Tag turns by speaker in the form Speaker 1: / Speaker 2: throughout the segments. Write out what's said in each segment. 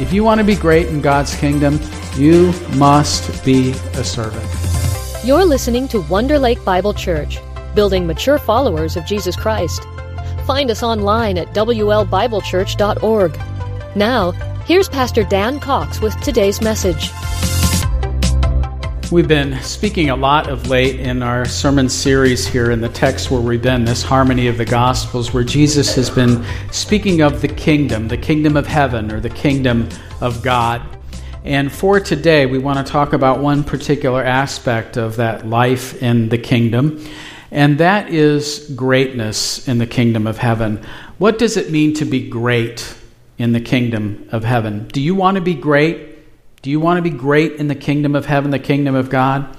Speaker 1: If you want to be great in God's kingdom, you must be a servant.
Speaker 2: You're listening to Wonder Lake Bible Church, building mature followers of Jesus Christ. Find us online at WLBibleChurch.org. Now, here's Pastor Dan Cox with today's message.
Speaker 1: We've been speaking a lot of late in our sermon series here in the text where we've been, this harmony of the Gospels, where Jesus has been speaking of the kingdom, the kingdom of heaven, or the kingdom of God. And for today, we want to talk about one particular aspect of that life in the kingdom, and that is greatness in the kingdom of heaven. What does it mean to be great in the kingdom of heaven? Do you want to be great? Do you want to be great in the kingdom of heaven, the kingdom of God?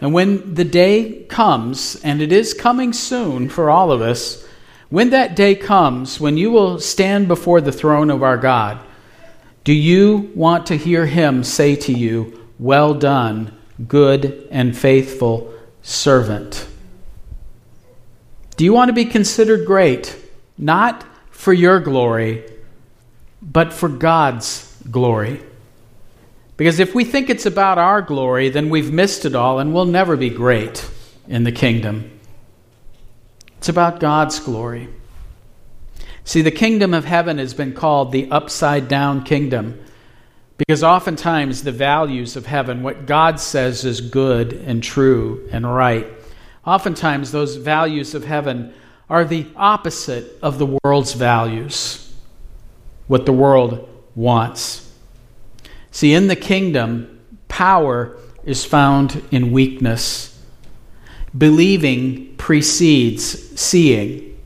Speaker 1: And when the day comes, and it is coming soon for all of us, when that day comes, when you will stand before the throne of our God, do you want to hear him say to you, Well done, good and faithful servant? Do you want to be considered great, not for your glory, but for God's glory? Because if we think it's about our glory, then we've missed it all and we'll never be great in the kingdom. It's about God's glory. See, the kingdom of heaven has been called the upside down kingdom because oftentimes the values of heaven, what God says is good and true and right, oftentimes those values of heaven are the opposite of the world's values, what the world wants. See, in the kingdom, power is found in weakness. Believing precedes seeing.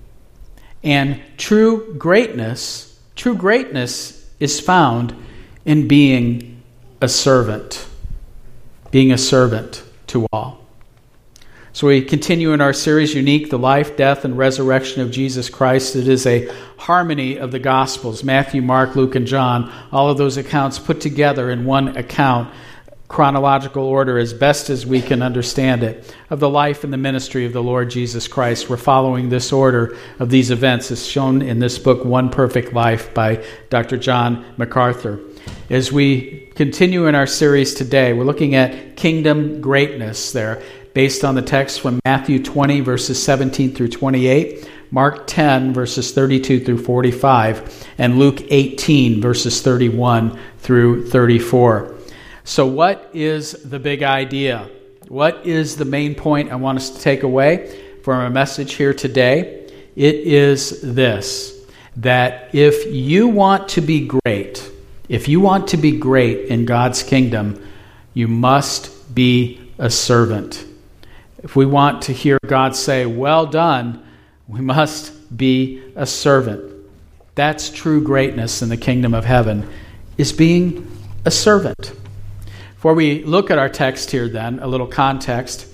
Speaker 1: And true greatness, true greatness is found in being a servant, being a servant to all. So we continue in our series, Unique, the Life, Death, and Resurrection of Jesus Christ. It is a harmony of the Gospels Matthew, Mark, Luke, and John. All of those accounts put together in one account, chronological order as best as we can understand it, of the life and the ministry of the Lord Jesus Christ. We're following this order of these events as shown in this book, One Perfect Life by Dr. John MacArthur. As we continue in our series today, we're looking at kingdom greatness there based on the text from Matthew 20, verses 17 through 28, Mark 10, verses 32 through 45, and Luke 18, verses 31 through 34. So, what is the big idea? What is the main point I want us to take away from our message here today? It is this that if you want to be great, if you want to be great in God's kingdom, you must be a servant. If we want to hear God say, Well done, we must be a servant. That's true greatness in the kingdom of heaven, is being a servant. Before we look at our text here, then, a little context.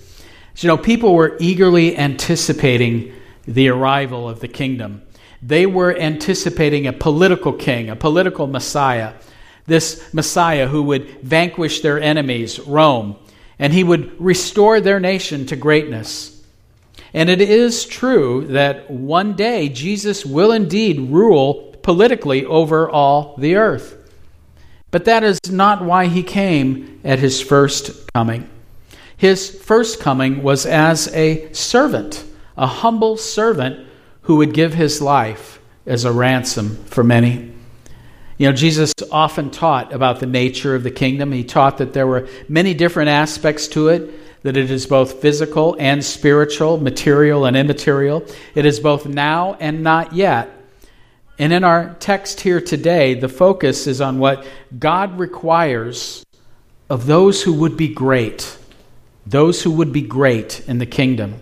Speaker 1: You know, people were eagerly anticipating the arrival of the kingdom. They were anticipating a political king, a political Messiah, this Messiah who would vanquish their enemies, Rome, and he would restore their nation to greatness. And it is true that one day Jesus will indeed rule politically over all the earth. But that is not why he came at his first coming. His first coming was as a servant, a humble servant who would give his life as a ransom for many. You know, Jesus often taught about the nature of the kingdom. He taught that there were many different aspects to it, that it is both physical and spiritual, material and immaterial. It is both now and not yet. And in our text here today, the focus is on what God requires of those who would be great, those who would be great in the kingdom.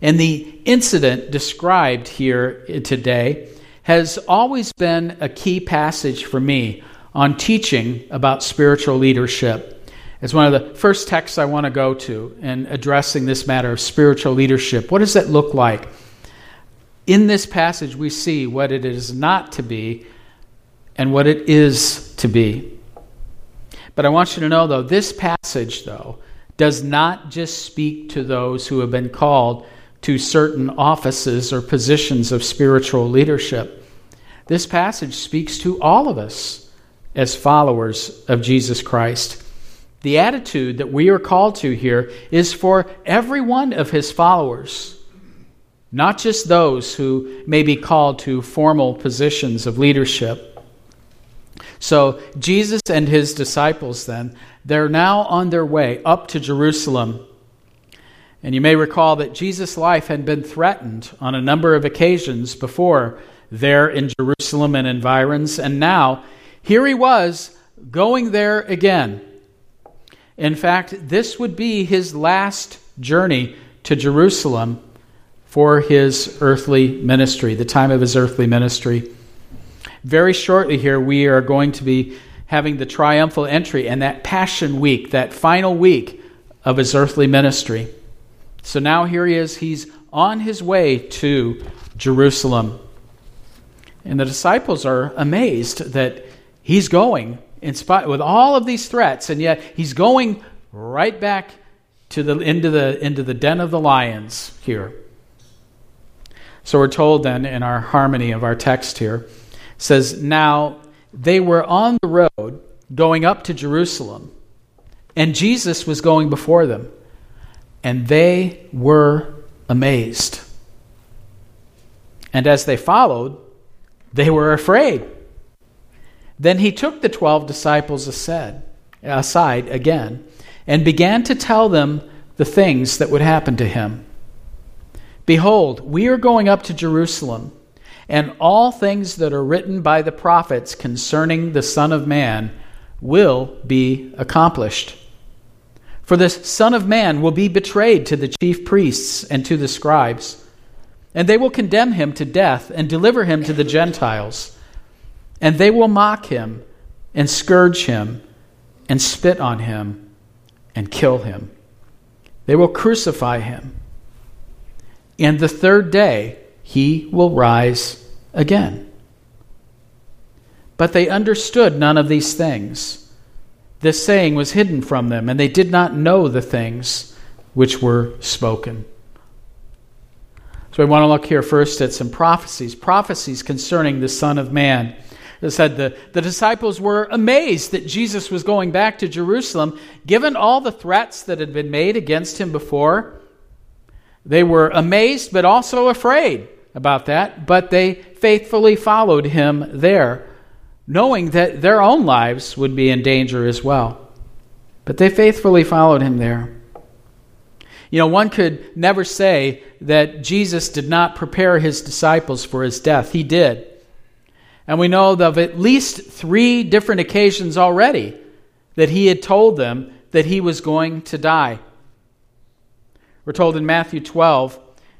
Speaker 1: And the incident described here today has always been a key passage for me on teaching about spiritual leadership. It's one of the first texts I want to go to in addressing this matter of spiritual leadership. What does that look like? In this passage, we see what it is not to be and what it is to be. But I want you to know, though, this passage, though, does not just speak to those who have been called to certain offices or positions of spiritual leadership. This passage speaks to all of us, as followers of Jesus Christ. The attitude that we are called to here is for every one of his followers, not just those who may be called to formal positions of leadership. So, Jesus and his disciples, then, they're now on their way up to Jerusalem. And you may recall that Jesus' life had been threatened on a number of occasions before there in Jerusalem and environs, and now here he was going there again. In fact, this would be his last journey to Jerusalem for his earthly ministry, the time of his earthly ministry. Very shortly here, we are going to be having the triumphal entry and that Passion Week, that final week of his earthly ministry. So now here he is, he's on his way to Jerusalem. And the disciples are amazed that he's going in spite with all of these threats, and yet he's going right back to the into the into the den of the lions here. So we're told then in our harmony of our text here says now they were on the road going up to Jerusalem and Jesus was going before them and they were amazed. And as they followed, they were afraid. Then he took the twelve disciples aside, again and began to tell them the things that would happen to him. Behold, we are going up to Jerusalem, and all things that are written by the prophets concerning the Son of Man will be accomplished. For the Son of Man will be betrayed to the chief priests and to the scribes, and they will condemn him to death and deliver him to the Gentiles. And they will mock him and scourge him and spit on him and kill him. They will crucify him. And the third day he will rise again. But they understood none of these things. This saying was hidden from them, and they did not know the things which were spoken. So we want to look here first at some prophecies, prophecies concerning the Son of Man. It said the, the disciples were amazed that Jesus was going back to Jerusalem, given all the threats that had been made against him before. They were amazed, but also afraid about that, but they faithfully followed him there, knowing that their own lives would be in danger as well. But they faithfully followed him there. You know, one could never say that Jesus did not prepare his disciples for his death. He did. And we know of at least three different occasions already that he had told them that he was going to die. We're told in Matthew 12,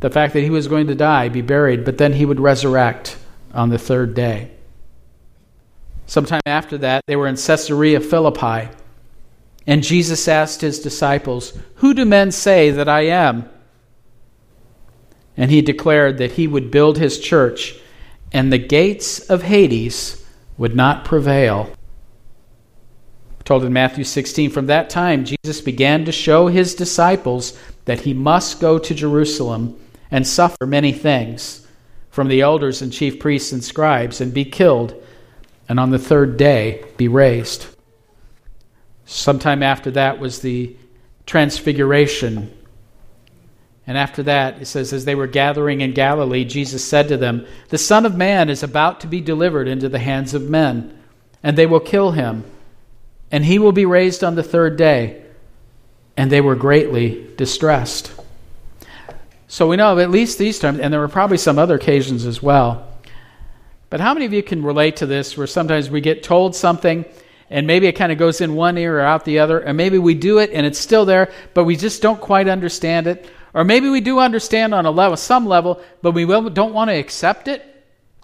Speaker 1: the fact that he was going to die, be buried, but then he would resurrect on the third day. Sometime after that, they were in Caesarea Philippi, and Jesus asked his disciples, Who do men say that I am? and he declared that he would build his church, and the gates of Hades would not prevail. told in Matthew 16, from that time Jesus began to show his disciples that he must go to Jerusalem and suffer many things from the elders and chief priests and scribes and be killed, and on the third day be raised. Sometime after that was the transfiguration and after that, it says, As they were gathering in Galilee, Jesus said to them, The Son of Man is about to be delivered into the hands of men, and they will kill him, and he will be raised on the third day. And they were greatly distressed. So we know of at least these times, and there were probably some other occasions as well. But how many of you can relate to this where sometimes we get told something and maybe it kind of goes in one ear or out the other, and maybe we do it and it's still there, but we just don't quite understand it? Or maybe we do understand on a level, some level, but we don't want to accept it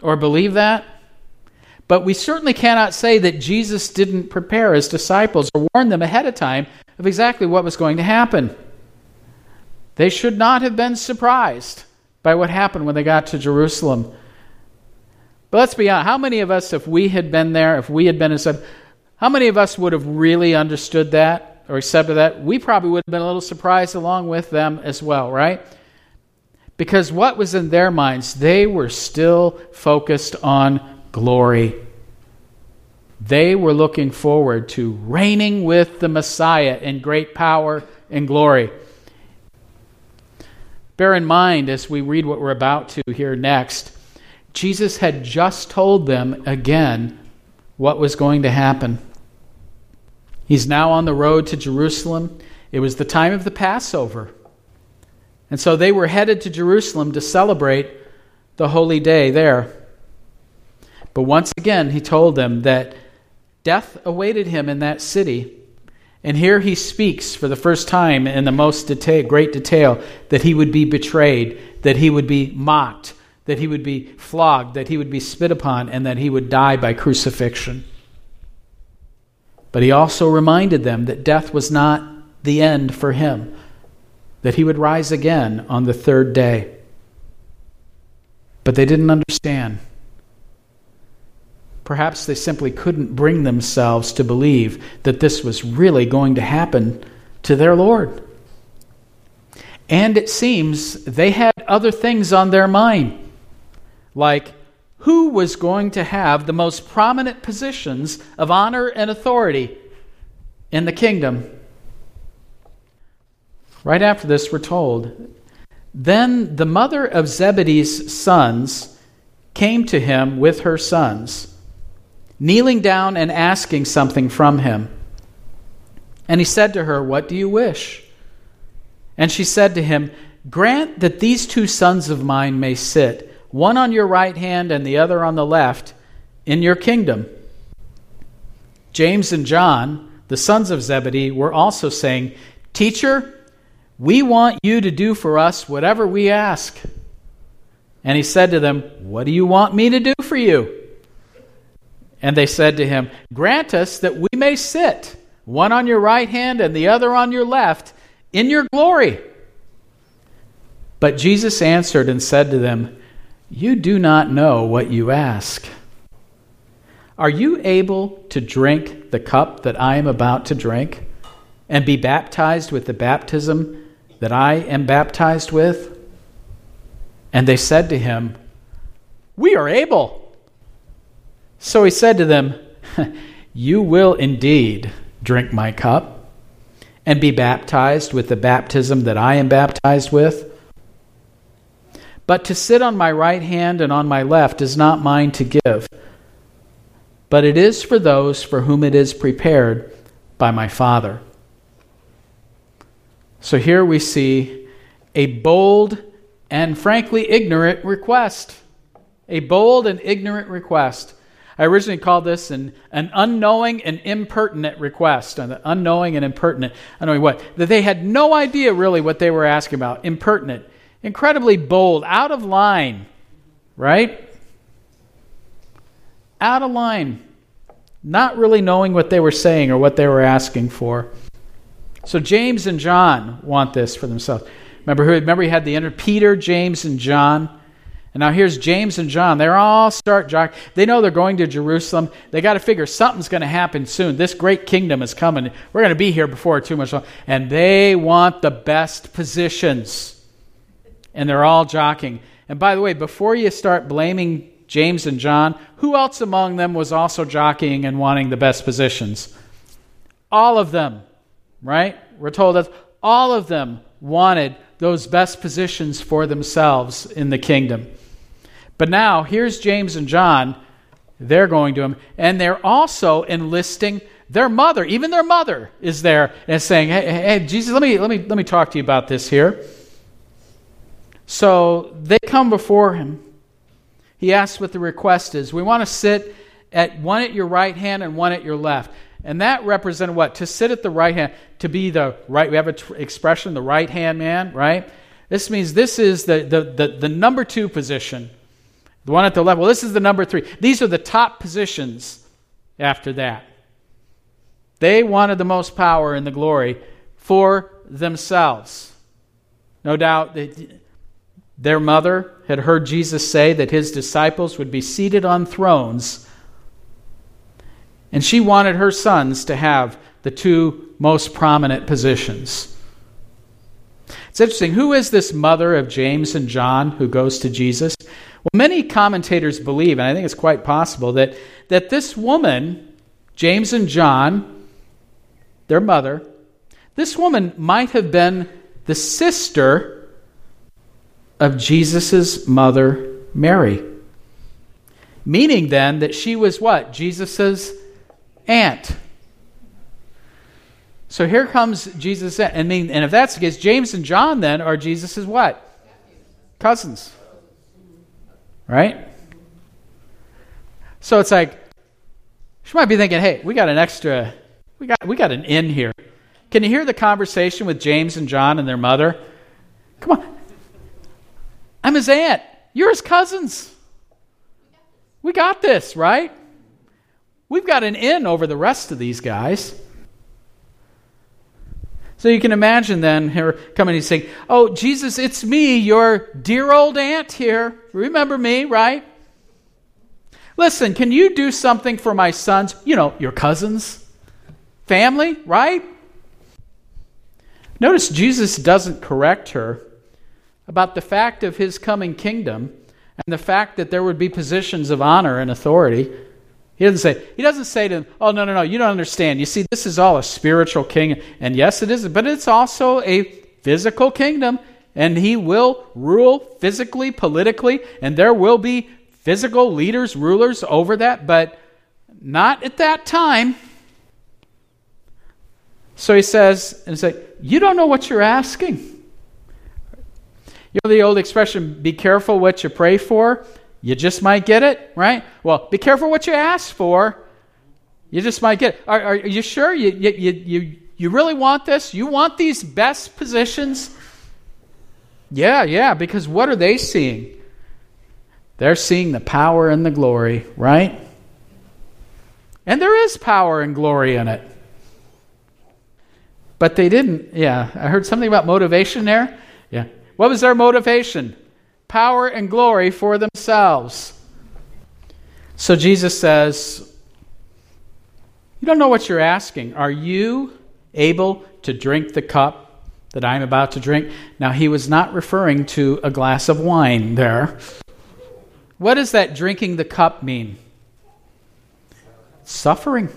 Speaker 1: or believe that. But we certainly cannot say that Jesus didn't prepare his disciples or warn them ahead of time of exactly what was going to happen. They should not have been surprised by what happened when they got to Jerusalem. But let's be honest, how many of us, if we had been there, if we had been inside, how many of us would have really understood that or accepted that? We probably would have been a little surprised along with them as well, right? Because what was in their minds? They were still focused on glory. They were looking forward to reigning with the Messiah in great power and glory. Bear in mind as we read what we're about to hear next Jesus had just told them again what was going to happen. He's now on the road to Jerusalem. It was the time of the Passover. And so they were headed to Jerusalem to celebrate the holy day there. But once again, he told them that death awaited him in that city. And here he speaks for the first time in the most detail, great detail that he would be betrayed, that he would be mocked, that he would be flogged, that he would be spit upon, and that he would die by crucifixion. But he also reminded them that death was not the end for him, that he would rise again on the third day. But they didn't understand. Perhaps they simply couldn't bring themselves to believe that this was really going to happen to their Lord. And it seems they had other things on their mind like who was going to have the most prominent positions of honor and authority in the kingdom. Right after this, we're told Then the mother of Zebedee's sons came to him with her sons, kneeling down and asking something from him. And he said to her, What do you wish? And she said to him, Grant that these two sons of mine may sit one on your right hand and the other on the left, in your kingdom. James and John, the sons of Zebedee, were also saying, Teacher, we want you to do for us whatever we ask. And he said to them, What do you want me to do for you? And they said to him, Grant us that we may sit, one on your right hand and the other on your left, in your glory. But Jesus answered and said to them, you do not know what you ask. Are you able to drink the cup that I am about to drink and be baptized with the baptism that I am baptized with? And they said to him, We are able. So he said to them, You will indeed drink my cup and be baptized with the baptism that I am baptized with. But to sit on my right hand and on my left is not mine to give, but it is for those for whom it is prepared by my Father. So here we see a bold and frankly ignorant request. A bold and ignorant request. I originally called this an, an unknowing and impertinent request. An unknowing and impertinent. Know what. That they had no idea really what they were asking about. Impertinent incredibly bold, out of line, right? Out of line, not really knowing what they were saying or what they were asking for. So James and John want this for themselves. Remember who? Remember he had the inner Peter, James, and John. And now here's James and John. They're all start jock. They know they're going to Jerusalem. They got to figure something's going to happen soon. This great kingdom is coming. We're going to be here before too much long. And they want the best positions and they're all jockeying. And by the way, before you start blaming James and John, who else among them was also jockeying and wanting the best positions? All of them, right? We're told that all of them wanted those best positions for themselves in the kingdom. But now, here's James and John. They're going to him, and they're also enlisting their mother. Even their mother is there and saying, "Hey, hey Jesus, let me let me let me talk to you about this here." So they come before him. He asks what the request is. We want to sit at one at your right hand and one at your left. And that represented what? To sit at the right hand, to be the right, we have an tr- expression, the right hand man, right? This means this is the, the, the, the number two position. The one at the left, well, this is the number three. These are the top positions after that. They wanted the most power and the glory for themselves. No doubt that their mother had heard Jesus say that his disciples would be seated on thrones, and she wanted her sons to have the two most prominent positions. It's interesting. Who is this mother of James and John who goes to Jesus? Well, many commentators believe, and I think it's quite possible, that, that this woman, James and John, their mother, this woman might have been the sister of Jesus' mother, Mary. Meaning then that she was what? Jesus' aunt. So here comes Jesus. I mean, and if that's the case, James and John then are Jesus's what? Cousins. Right? So it's like she might be thinking, "Hey, we got an extra, we got we got an in here." Can you hear the conversation with James and John and their mother? Come on, I'm his aunt. You're his cousins. We got this, right? We've got an in over the rest of these guys. So you can imagine then her coming and saying, Oh, Jesus, it's me, your dear old aunt here. Remember me, right? Listen, can you do something for my sons? You know, your cousins, family, right? Notice Jesus doesn't correct her about the fact of his coming kingdom and the fact that there would be positions of honor and authority. He doesn't say, he doesn't say to them, oh, no, no, no, you don't understand. You see, this is all a spiritual king. And yes, it is, but it's also a physical kingdom. And he will rule physically, politically, and there will be physical leaders, rulers over that, but not at that time. So he says, and say, You don't know what you're asking. You know the old expression, be careful what you pray for? You just might get it, right? Well, be careful what you ask for. You just might get it. Are, are you sure you, you, you, you really want this? You want these best positions? Yeah, yeah, because what are they seeing? They're seeing the power and the glory, right? And there is power and glory in it. But they didn't, yeah. I heard something about motivation there. Yeah. What was their motivation? Power and glory for themselves. So Jesus says, You don't know what you're asking. Are you able to drink the cup that I'm about to drink? Now, he was not referring to a glass of wine there. What does that drinking the cup mean? Suffering.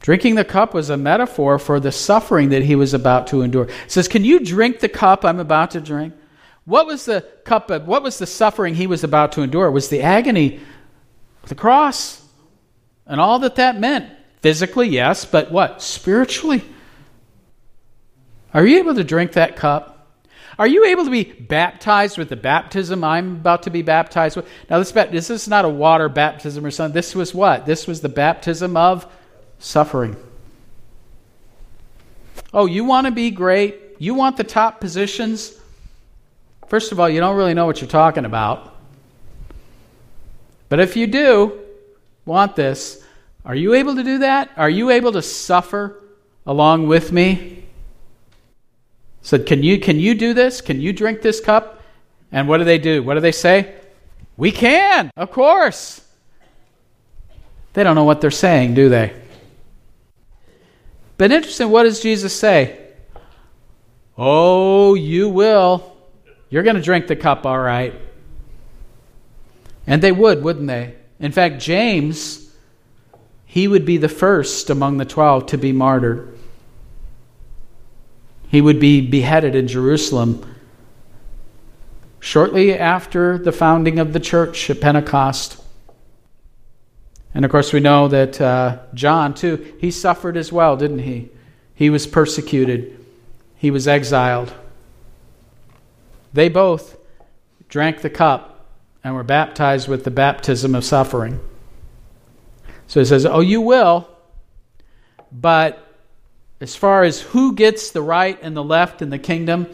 Speaker 1: Drinking the cup was a metaphor for the suffering that he was about to endure. It says, Can you drink the cup I'm about to drink? What was the cup of, what was the suffering he was about to endure? It was the agony the cross and all that that meant. Physically, yes, but what? Spiritually? Are you able to drink that cup? Are you able to be baptized with the baptism I'm about to be baptized with? Now, this, this is not a water baptism or something. This was what? This was the baptism of suffering. Oh, you want to be great? You want the top positions? First of all, you don't really know what you're talking about. But if you do want this, are you able to do that? Are you able to suffer along with me? Said, can you can you do this? Can you drink this cup? And what do they do? What do they say? We can, of course. They don't know what they're saying, do they? But interesting, what does Jesus say? Oh, you will. You're going to drink the cup, all right. And they would, wouldn't they? In fact, James, he would be the first among the 12 to be martyred. He would be beheaded in Jerusalem shortly after the founding of the church at Pentecost. And of course, we know that uh, John, too, he suffered as well, didn't he? He was persecuted, he was exiled. They both drank the cup and were baptized with the baptism of suffering. So he says, Oh, you will, but as far as who gets the right and the left in the kingdom,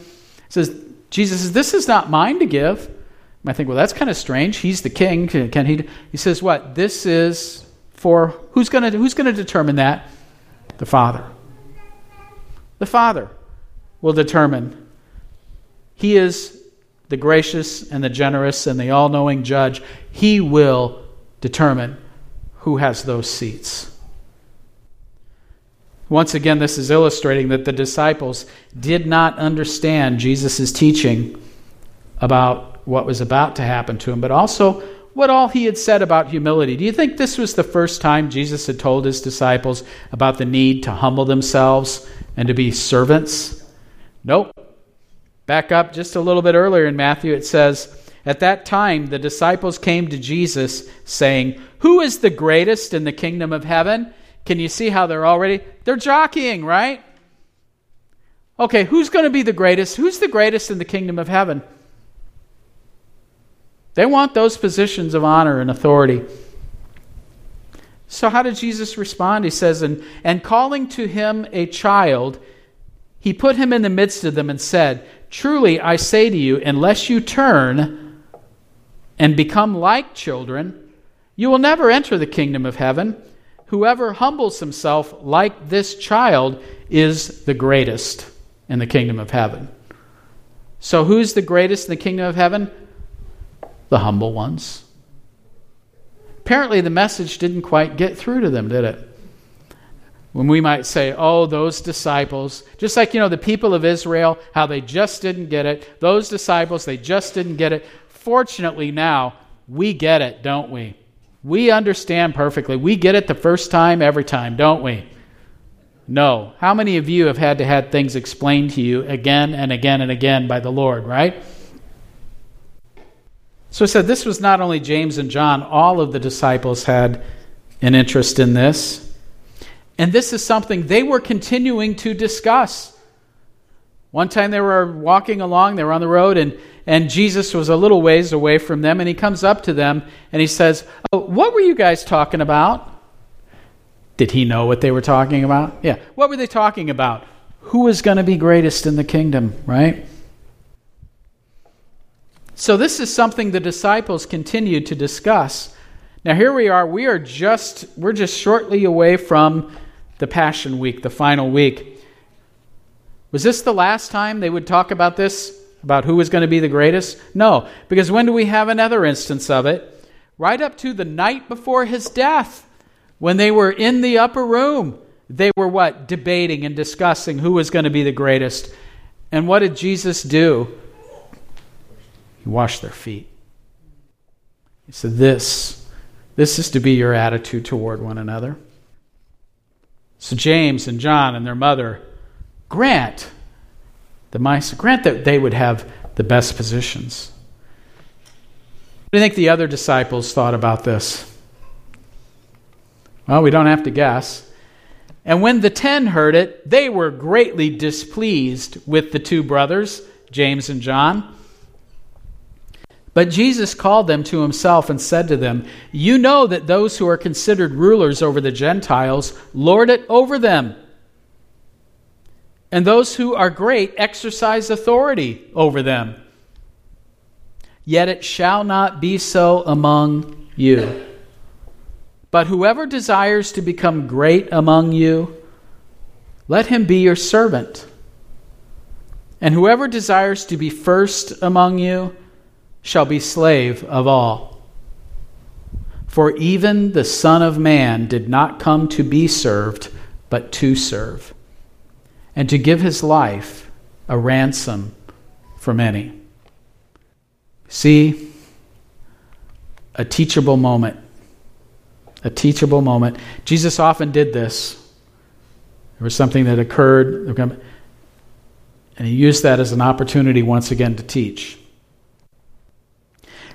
Speaker 1: says, Jesus says, This is not mine to give. I think, well, that's kind of strange. He's the king. Can he? He says, what? This is for who's going to who's going to determine that? The Father. The Father will determine. He is the gracious and the generous and the all-knowing judge. He will determine who has those seats. Once again, this is illustrating that the disciples did not understand Jesus' teaching about what was about to happen to him, but also what all he had said about humility. Do you think this was the first time Jesus had told his disciples about the need to humble themselves and to be servants? Nope. Back up just a little bit earlier in Matthew, it says, At that time the disciples came to Jesus, saying, Who is the greatest in the kingdom of heaven? Can you see how they're already? They're jockeying, right? Okay, who's going to be the greatest? Who's the greatest in the kingdom of heaven? They want those positions of honor and authority. So, how did Jesus respond? He says, and, and calling to him a child, he put him in the midst of them and said, Truly I say to you, unless you turn and become like children, you will never enter the kingdom of heaven. Whoever humbles himself like this child is the greatest in the kingdom of heaven. So, who's the greatest in the kingdom of heaven? The humble ones. Apparently, the message didn't quite get through to them, did it? When we might say, oh, those disciples, just like, you know, the people of Israel, how they just didn't get it. Those disciples, they just didn't get it. Fortunately, now, we get it, don't we? We understand perfectly. We get it the first time, every time, don't we? No. How many of you have had to have things explained to you again and again and again by the Lord, right? So I said this was not only James and John, all of the disciples had an interest in this. And this is something they were continuing to discuss. One time they were walking along, they were on the road, and, and Jesus was a little ways away from them, and he comes up to them and he says, oh, What were you guys talking about? Did he know what they were talking about? Yeah. What were they talking about? Who is going to be greatest in the kingdom, right? So, this is something the disciples continued to discuss. Now, here we are. We are just, we're just shortly away from the Passion Week, the final week. Was this the last time they would talk about this, about who was going to be the greatest? No, because when do we have another instance of it? Right up to the night before his death, when they were in the upper room. They were what? Debating and discussing who was going to be the greatest. And what did Jesus do? He washed their feet. He said, This, this is to be your attitude toward one another. So James and John and their mother grant the mice, grant that they would have the best positions. What do you think the other disciples thought about this? Well, we don't have to guess. And when the ten heard it, they were greatly displeased with the two brothers, James and John. But Jesus called them to himself and said to them, You know that those who are considered rulers over the Gentiles lord it over them and those who are great exercise authority over them. Yet it shall not be so among you. But whoever desires to become great among you, let him be your servant. And whoever desires to be first among you shall be slave of all. For even the Son of Man did not come to be served, but to serve and to give his life a ransom for many. See, a teachable moment. A teachable moment. Jesus often did this. There was something that occurred, and he used that as an opportunity once again to teach.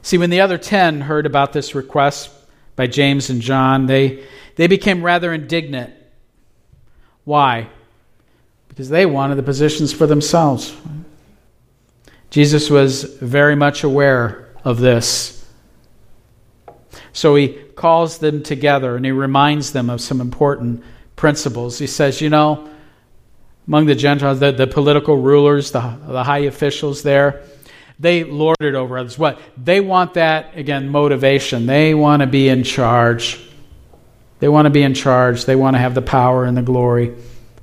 Speaker 1: See, when the other ten heard about this request by James and John, they, they became rather indignant. Why? because they wanted the positions for themselves. Jesus was very much aware of this. So he calls them together and he reminds them of some important principles. He says, You know, among the Gentiles, the, the political rulers, the, the high officials there, They lord it over others. What? They want that, again, motivation. They want to be in charge. They want to be in charge. They want to have the power and the glory.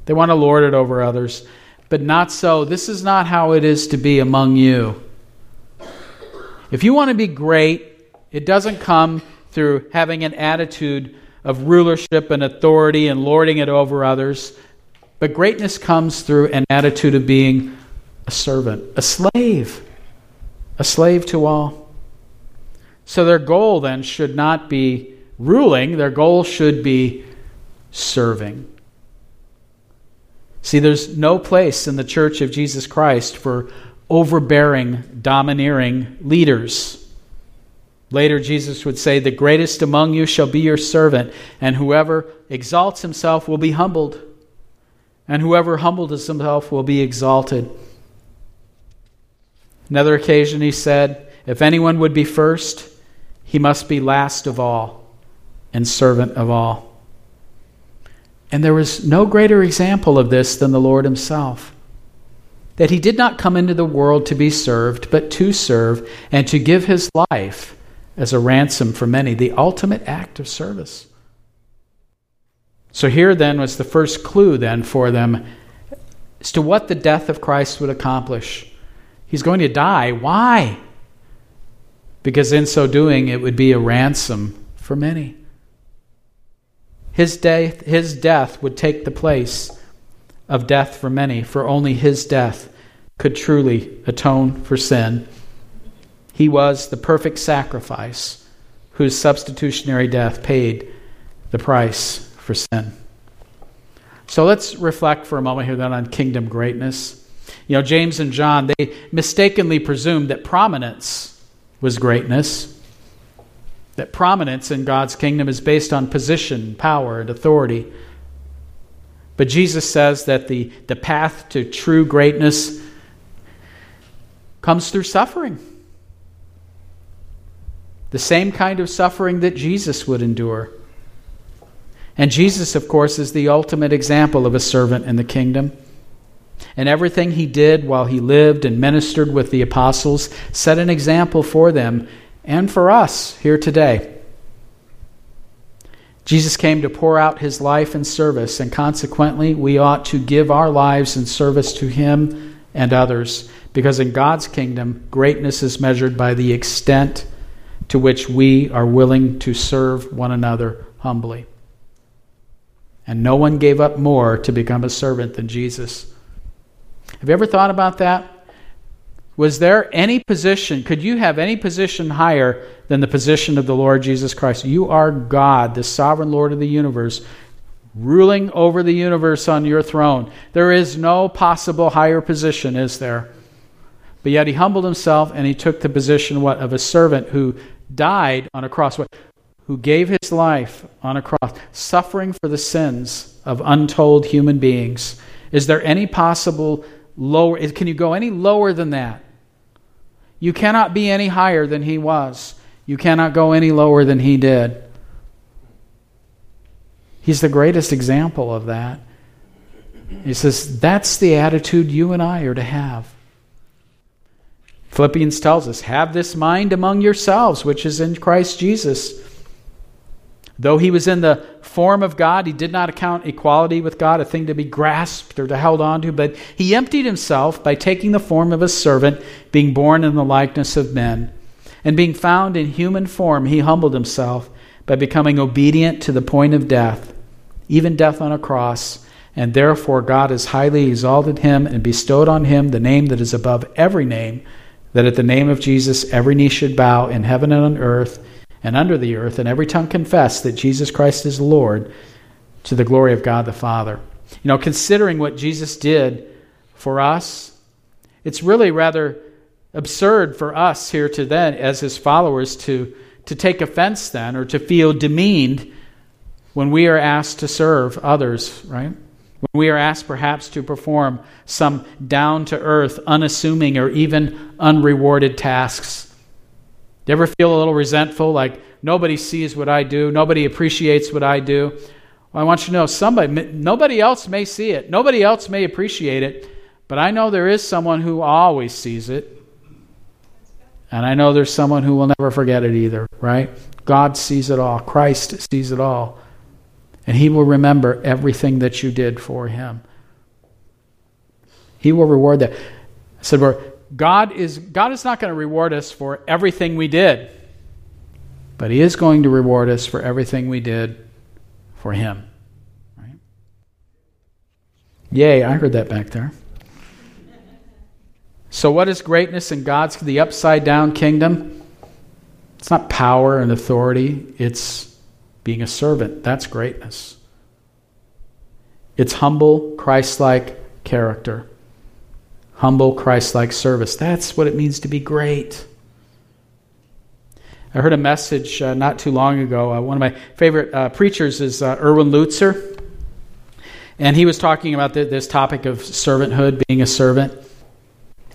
Speaker 1: They want to lord it over others. But not so. This is not how it is to be among you. If you want to be great, it doesn't come through having an attitude of rulership and authority and lording it over others. But greatness comes through an attitude of being a servant, a slave, a slave to all. So their goal then should not be ruling, their goal should be serving. See, there's no place in the church of Jesus Christ for overbearing, domineering leaders. Later, Jesus would say, The greatest among you shall be your servant, and whoever exalts himself will be humbled, and whoever humbles himself will be exalted. Another occasion, he said, If anyone would be first, he must be last of all and servant of all. And there was no greater example of this than the Lord himself. That he did not come into the world to be served, but to serve and to give his life as a ransom for many, the ultimate act of service. So here then was the first clue then for them as to what the death of Christ would accomplish. He's going to die. Why? Because in so doing it would be a ransom for many. His death, his death would take the place of death for many, for only his death could truly atone for sin he was the perfect sacrifice whose substitutionary death paid the price for sin. So let's reflect for a moment here then on kingdom greatness. You know, James and John, they mistakenly presumed that prominence was greatness, that prominence in God's kingdom is based on position, power, and authority. But Jesus says that the, the path to true greatness comes through suffering. The same kind of suffering that Jesus would endure. And Jesus, of course, is the ultimate example of a servant in the kingdom. And everything he did while he lived and ministered with the apostles set an example for them and for us here today. Jesus came to pour out his life in service, and consequently, we ought to give our lives in service to him and others, because in God's kingdom, greatness is measured by the extent to which we are willing to serve one another humbly. And no one gave up more to become a servant than Jesus. Have you ever thought about that? Was there any position, could you have any position higher than the position of the Lord Jesus Christ? You are God, the sovereign Lord of the universe, ruling over the universe on your throne. There is no possible higher position, is there? But yet he humbled himself and he took the position what of a servant who died on a cross, what, who gave his life on a cross, suffering for the sins of untold human beings. Is there any possible lower? Can you go any lower than that? You cannot be any higher than he was. You cannot go any lower than he did. He's the greatest example of that. He says, that's the attitude you and I are to have. Philippians tells us, Have this mind among yourselves, which is in Christ Jesus. Though he was in the form of God, he did not account equality with God a thing to be grasped or to held on to, but he emptied himself by taking the form of a servant, being born in the likeness of men. And being found in human form, he humbled himself by becoming obedient to the point of death, even death on a cross. And therefore, God has highly exalted him and bestowed on him the name that is above every name that at the name of Jesus every knee should bow in heaven and on earth and under the earth, and every tongue confess that Jesus Christ is Lord to the glory of God the Father. You know, considering what Jesus did for us, it's really rather absurd for us here to then, as his followers, to, to take offense then or to feel demeaned when we are asked to serve others, right? When we are asked perhaps to perform some down to earth, unassuming, or even unrewarded tasks. Do you ever feel a little resentful, like nobody sees what I do, nobody appreciates what I do? Well, I want you to know somebody, nobody else may see it, nobody else may appreciate it, but I know there is someone who always sees it. And I know there's someone who will never forget it either, right? God sees it all, Christ sees it all. And He will remember everything that you did for Him. He will reward that. I said, well, God is, God is not going to reward us for everything we did, but He is going to reward us for everything we did for Him. Right? Yay, I heard that back there. So, what is greatness in God's, the upside down kingdom? It's not power and authority, it's being a servant. That's greatness. It's humble, Christ like character, humble, Christ like service. That's what it means to be great. I heard a message uh, not too long ago. Uh, one of my favorite uh, preachers is uh, Erwin Lutzer. And he was talking about the, this topic of servanthood, being a servant.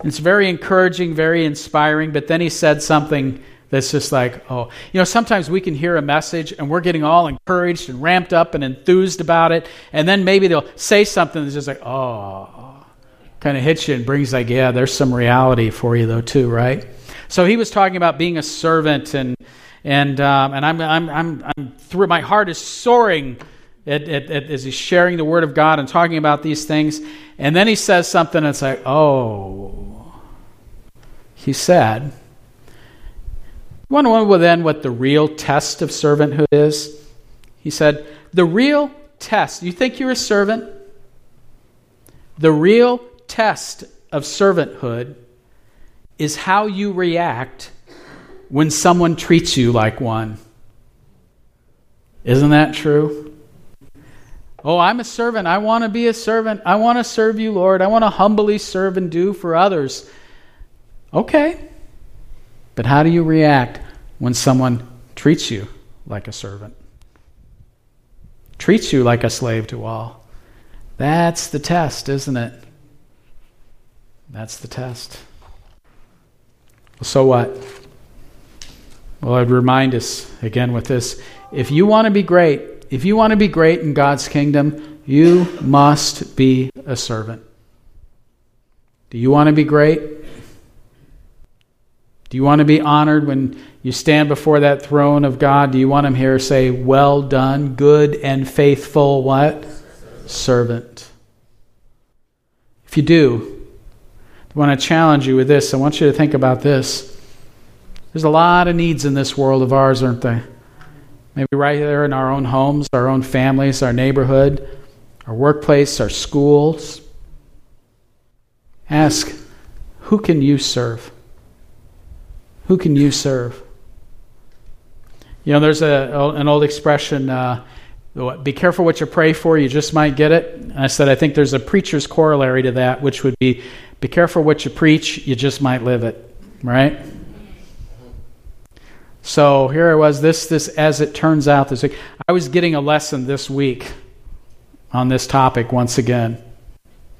Speaker 1: It's very encouraging, very inspiring, but then he said something that's just like, oh, you know, sometimes we can hear a message and we're getting all encouraged and ramped up and enthused about it, and then maybe they'll say something that's just like, oh, kind of hits you and brings like, yeah, there's some reality for you though too, right? So he was talking about being a servant, and and um, and I'm I'm I'm I'm through my heart is soaring. It, it, it, as he's sharing the word of God and talking about these things, and then he says something that's like, "Oh," he said, to know then what the real test of servanthood is? He said, The real test, you think you're a servant? The real test of servanthood is how you react when someone treats you like one. Isn't that true? Oh, I'm a servant. I want to be a servant. I want to serve you, Lord. I want to humbly serve and do for others. Okay. But how do you react when someone treats you like a servant? Treats you like a slave to all. That's the test, isn't it? That's the test. So what? Well, I'd remind us again with this if you want to be great, if you want to be great in God's kingdom, you must be a servant. Do you want to be great? Do you want to be honored when you stand before that throne of God? Do you want him here say, Well done, good and faithful what? Servant. If you do, I want to challenge you with this. I want you to think about this. There's a lot of needs in this world of ours, aren't there? Maybe right there in our own homes, our own families, our neighborhood, our workplace, our schools. Ask, who can you serve? Who can you serve? You know, there's a, an old expression uh, be careful what you pray for, you just might get it. And I said, I think there's a preacher's corollary to that, which would be be careful what you preach, you just might live it, right? So here I was, this, this, as it turns out, this week, I was getting a lesson this week on this topic once again.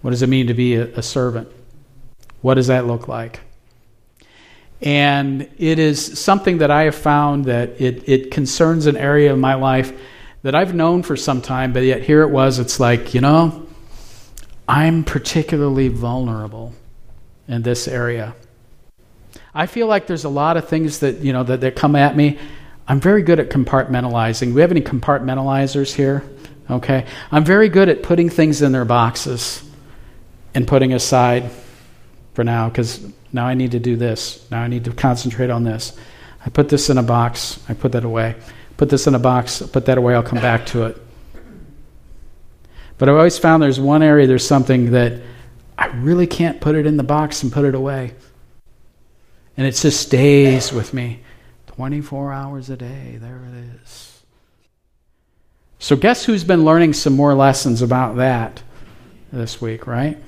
Speaker 1: What does it mean to be a, a servant? What does that look like? And it is something that I have found that it, it concerns an area of my life that I've known for some time, but yet here it was. It's like, you know, I'm particularly vulnerable in this area. I feel like there's a lot of things that, you know, that, that come at me. I'm very good at compartmentalizing. We have any compartmentalizers here? Okay. I'm very good at putting things in their boxes and putting aside for now because now I need to do this. Now I need to concentrate on this. I put this in a box. I put that away. Put this in a box. Put that away. I'll come back to it. But I've always found there's one area, there's something that I really can't put it in the box and put it away. And it just stays with me 24 hours a day. There it is. So, guess who's been learning some more lessons about that this week, right?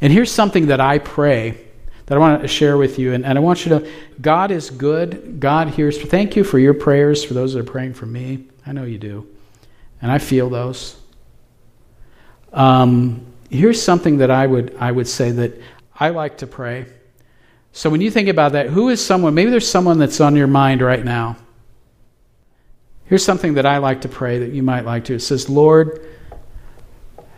Speaker 1: And here's something that I pray that I want to share with you. And, and I want you to, God is good. God hears. Thank you for your prayers, for those that are praying for me. I know you do. And I feel those. Um, here's something that I would, I would say that I like to pray. So when you think about that, who is someone, maybe there's someone that's on your mind right now. Here's something that I like to pray that you might like to. It says, Lord,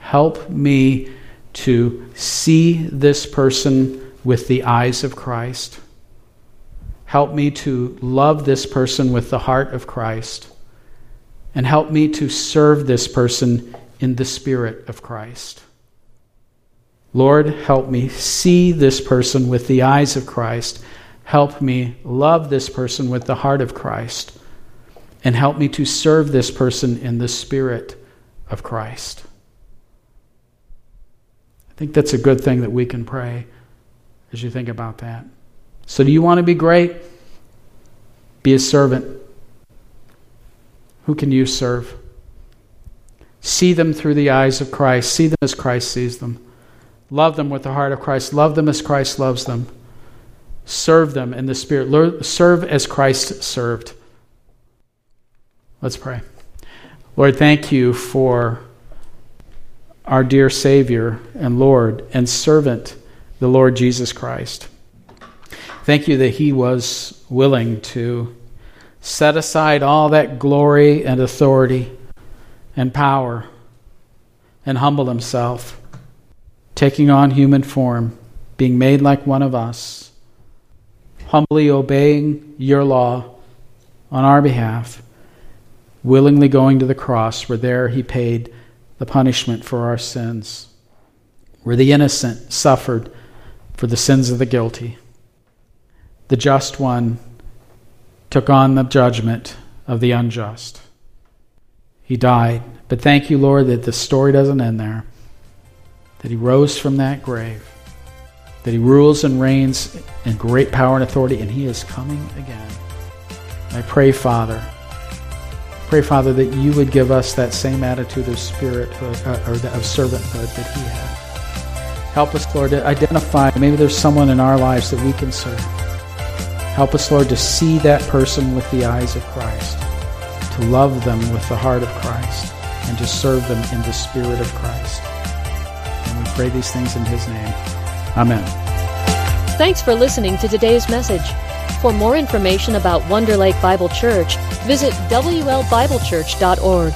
Speaker 1: help me to see this person with the eyes of Christ. Help me to love this person with the heart of Christ. And help me to serve this person in the spirit of Christ. Lord, help me see this person with the eyes of Christ. Help me love this person with the heart of Christ. And help me to serve this person in the spirit of Christ. I think that's a good thing that we can pray as you think about that. So, do you want to be great? Be a servant. Who can you serve? See them through the eyes of Christ. See them as Christ sees them. Love them with the heart of Christ. Love them as Christ loves them. Serve them in the Spirit. Serve as Christ served. Let's pray. Lord, thank you for our dear Savior and Lord and servant, the Lord Jesus Christ. Thank you that He was willing to set aside all that glory and authority and power and humble Himself, taking on human form, being made like one of us, humbly obeying your law on our behalf, willingly going to the cross, where there He paid the punishment for our sins, where the innocent suffered for the sins of the guilty. The just one took on the judgment of the unjust. He died. But thank you, Lord, that the story doesn't end there. That he rose from that grave. That he rules and reigns in great power and authority, and he is coming again. I pray, Father, Pray, Father, that you would give us that same attitude of spirit uh, or of servanthood that he had. Help us, Lord, to identify. Maybe there's someone in our lives that we can serve. Help us, Lord, to see that person with the eyes of Christ, to love them with the heart of Christ, and to serve them in the spirit of Christ. And we pray these things in his name. Amen.
Speaker 2: Thanks for listening to today's message. For more information about Wonder Lake Bible Church, visit WLBibleChurch.org.